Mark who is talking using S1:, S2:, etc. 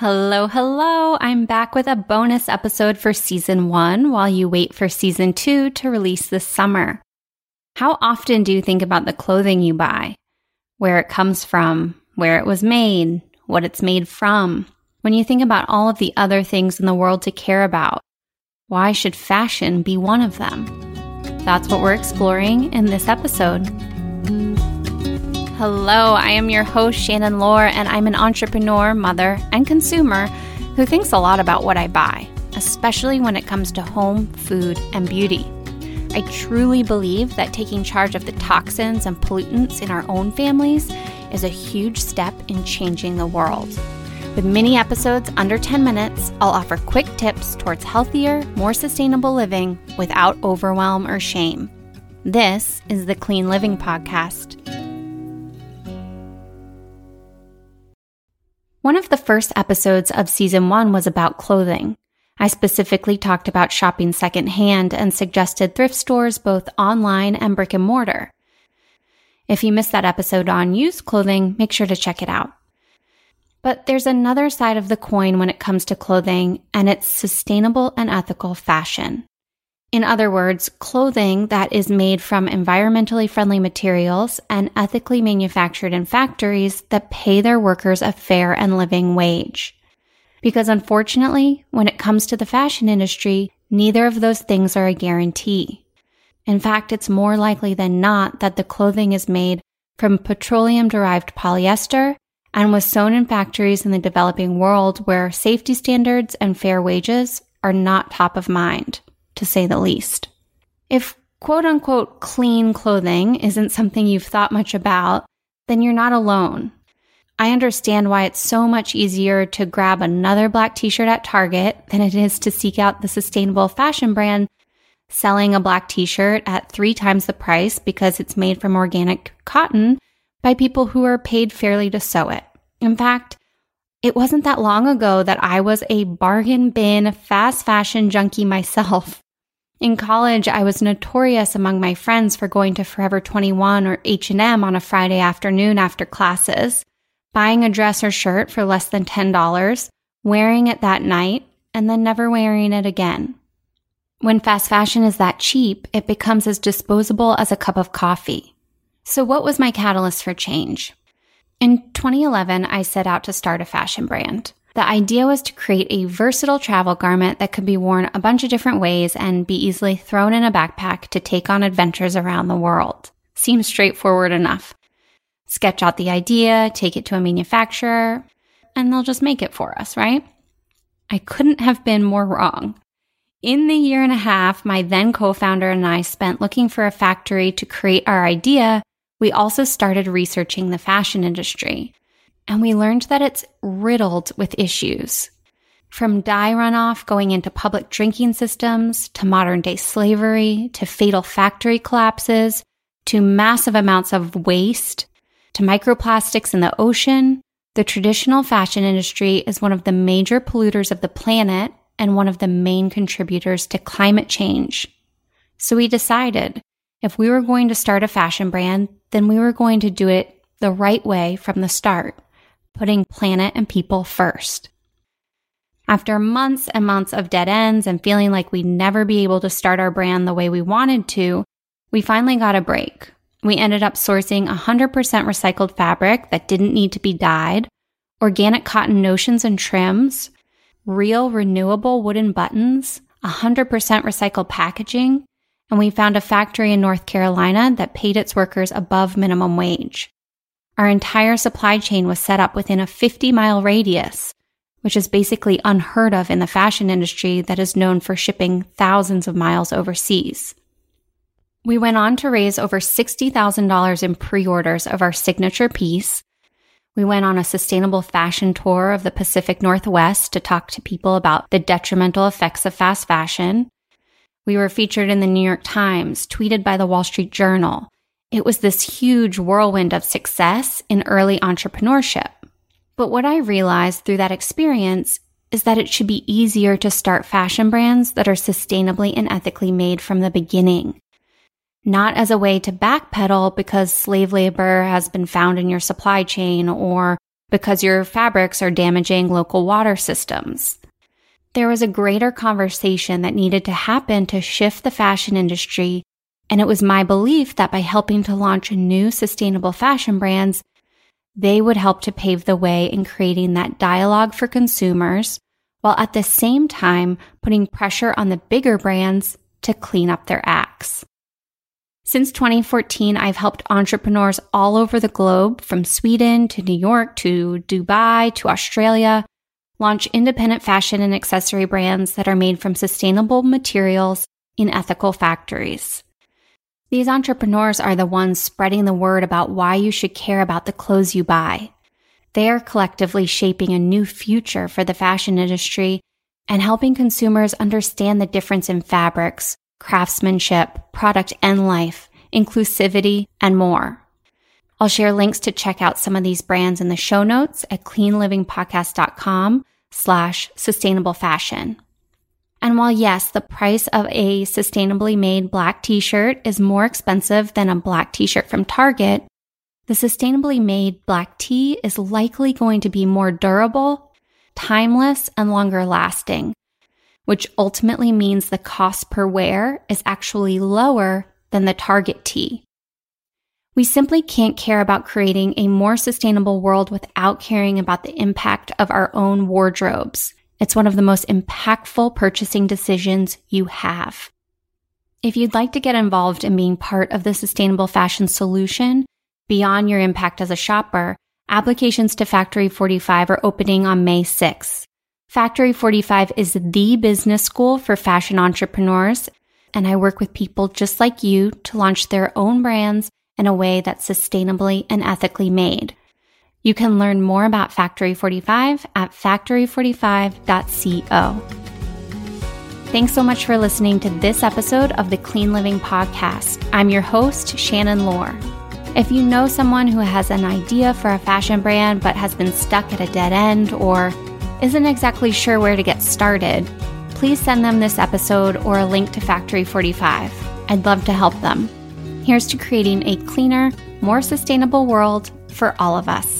S1: Hello, hello. I'm back with a bonus episode for season one while you wait for season two to release this summer. How often do you think about the clothing you buy? Where it comes from, where it was made, what it's made from? When you think about all of the other things in the world to care about, why should fashion be one of them? That's what we're exploring in this episode. Hello, I am your host, Shannon Lohr, and I'm an entrepreneur, mother, and consumer who thinks a lot about what I buy, especially when it comes to home, food, and beauty. I truly believe that taking charge of the toxins and pollutants in our own families is a huge step in changing the world. With mini episodes under 10 minutes, I'll offer quick tips towards healthier, more sustainable living without overwhelm or shame. This is the Clean Living Podcast. One of the first episodes of season one was about clothing. I specifically talked about shopping secondhand and suggested thrift stores both online and brick and mortar. If you missed that episode on used clothing, make sure to check it out. But there's another side of the coin when it comes to clothing, and it's sustainable and ethical fashion. In other words, clothing that is made from environmentally friendly materials and ethically manufactured in factories that pay their workers a fair and living wage. Because unfortunately, when it comes to the fashion industry, neither of those things are a guarantee. In fact, it's more likely than not that the clothing is made from petroleum derived polyester and was sewn in factories in the developing world where safety standards and fair wages are not top of mind to say the least. If quote unquote clean clothing isn't something you've thought much about, then you're not alone. I understand why it's so much easier to grab another black t shirt at Target than it is to seek out the sustainable fashion brand selling a black t shirt at three times the price because it's made from organic cotton by people who are paid fairly to sew it. In fact, it wasn't that long ago that I was a bargain bin fast fashion junkie myself. In college, I was notorious among my friends for going to Forever 21 or H&M on a Friday afternoon after classes, buying a dress or shirt for less than $10, wearing it that night, and then never wearing it again. When fast fashion is that cheap, it becomes as disposable as a cup of coffee. So what was my catalyst for change? In 2011, I set out to start a fashion brand. The idea was to create a versatile travel garment that could be worn a bunch of different ways and be easily thrown in a backpack to take on adventures around the world. Seems straightforward enough. Sketch out the idea, take it to a manufacturer, and they'll just make it for us, right? I couldn't have been more wrong. In the year and a half my then co founder and I spent looking for a factory to create our idea, we also started researching the fashion industry and we learned that it's riddled with issues. From dye runoff going into public drinking systems, to modern day slavery, to fatal factory collapses, to massive amounts of waste, to microplastics in the ocean, the traditional fashion industry is one of the major polluters of the planet and one of the main contributors to climate change. So we decided if we were going to start a fashion brand, then we were going to do it the right way from the start putting planet and people first. After months and months of dead ends and feeling like we'd never be able to start our brand the way we wanted to, we finally got a break. We ended up sourcing 100% recycled fabric that didn't need to be dyed, organic cotton notions and trims, real renewable wooden buttons, 100% recycled packaging, and we found a factory in North Carolina that paid its workers above minimum wage. Our entire supply chain was set up within a 50 mile radius, which is basically unheard of in the fashion industry that is known for shipping thousands of miles overseas. We went on to raise over $60,000 in pre orders of our signature piece. We went on a sustainable fashion tour of the Pacific Northwest to talk to people about the detrimental effects of fast fashion. We were featured in the New York Times, tweeted by the Wall Street Journal, it was this huge whirlwind of success in early entrepreneurship. But what I realized through that experience is that it should be easier to start fashion brands that are sustainably and ethically made from the beginning. Not as a way to backpedal because slave labor has been found in your supply chain or because your fabrics are damaging local water systems. There was a greater conversation that needed to happen to shift the fashion industry, and it was my belief that by helping to launch new sustainable fashion brands, they would help to pave the way in creating that dialogue for consumers, while at the same time putting pressure on the bigger brands to clean up their acts. Since 2014, I've helped entrepreneurs all over the globe, from Sweden to New York to Dubai to Australia, launch independent fashion and accessory brands that are made from sustainable materials in ethical factories. These entrepreneurs are the ones spreading the word about why you should care about the clothes you buy. They are collectively shaping a new future for the fashion industry and helping consumers understand the difference in fabrics, craftsmanship, product and life, inclusivity, and more. I'll share links to check out some of these brands in the show notes at cleanlivingpodcast.com slash sustainable fashion. And while yes, the price of a sustainably made black t-shirt is more expensive than a black t-shirt from Target, the sustainably made black tee is likely going to be more durable, timeless, and longer lasting which ultimately means the cost per wear is actually lower than the target tee. We simply can't care about creating a more sustainable world without caring about the impact of our own wardrobes. It's one of the most impactful purchasing decisions you have. If you'd like to get involved in being part of the sustainable fashion solution beyond your impact as a shopper, applications to Factory 45 are opening on May 6th. Factory 45 is the business school for fashion entrepreneurs, and I work with people just like you to launch their own brands in a way that's sustainably and ethically made. You can learn more about Factory 45 at factory45.co. Thanks so much for listening to this episode of the Clean Living Podcast. I'm your host, Shannon Lohr. If you know someone who has an idea for a fashion brand but has been stuck at a dead end or isn't exactly sure where to get started, please send them this episode or a link to Factory 45. I'd love to help them. Here's to creating a cleaner, more sustainable world for all of us.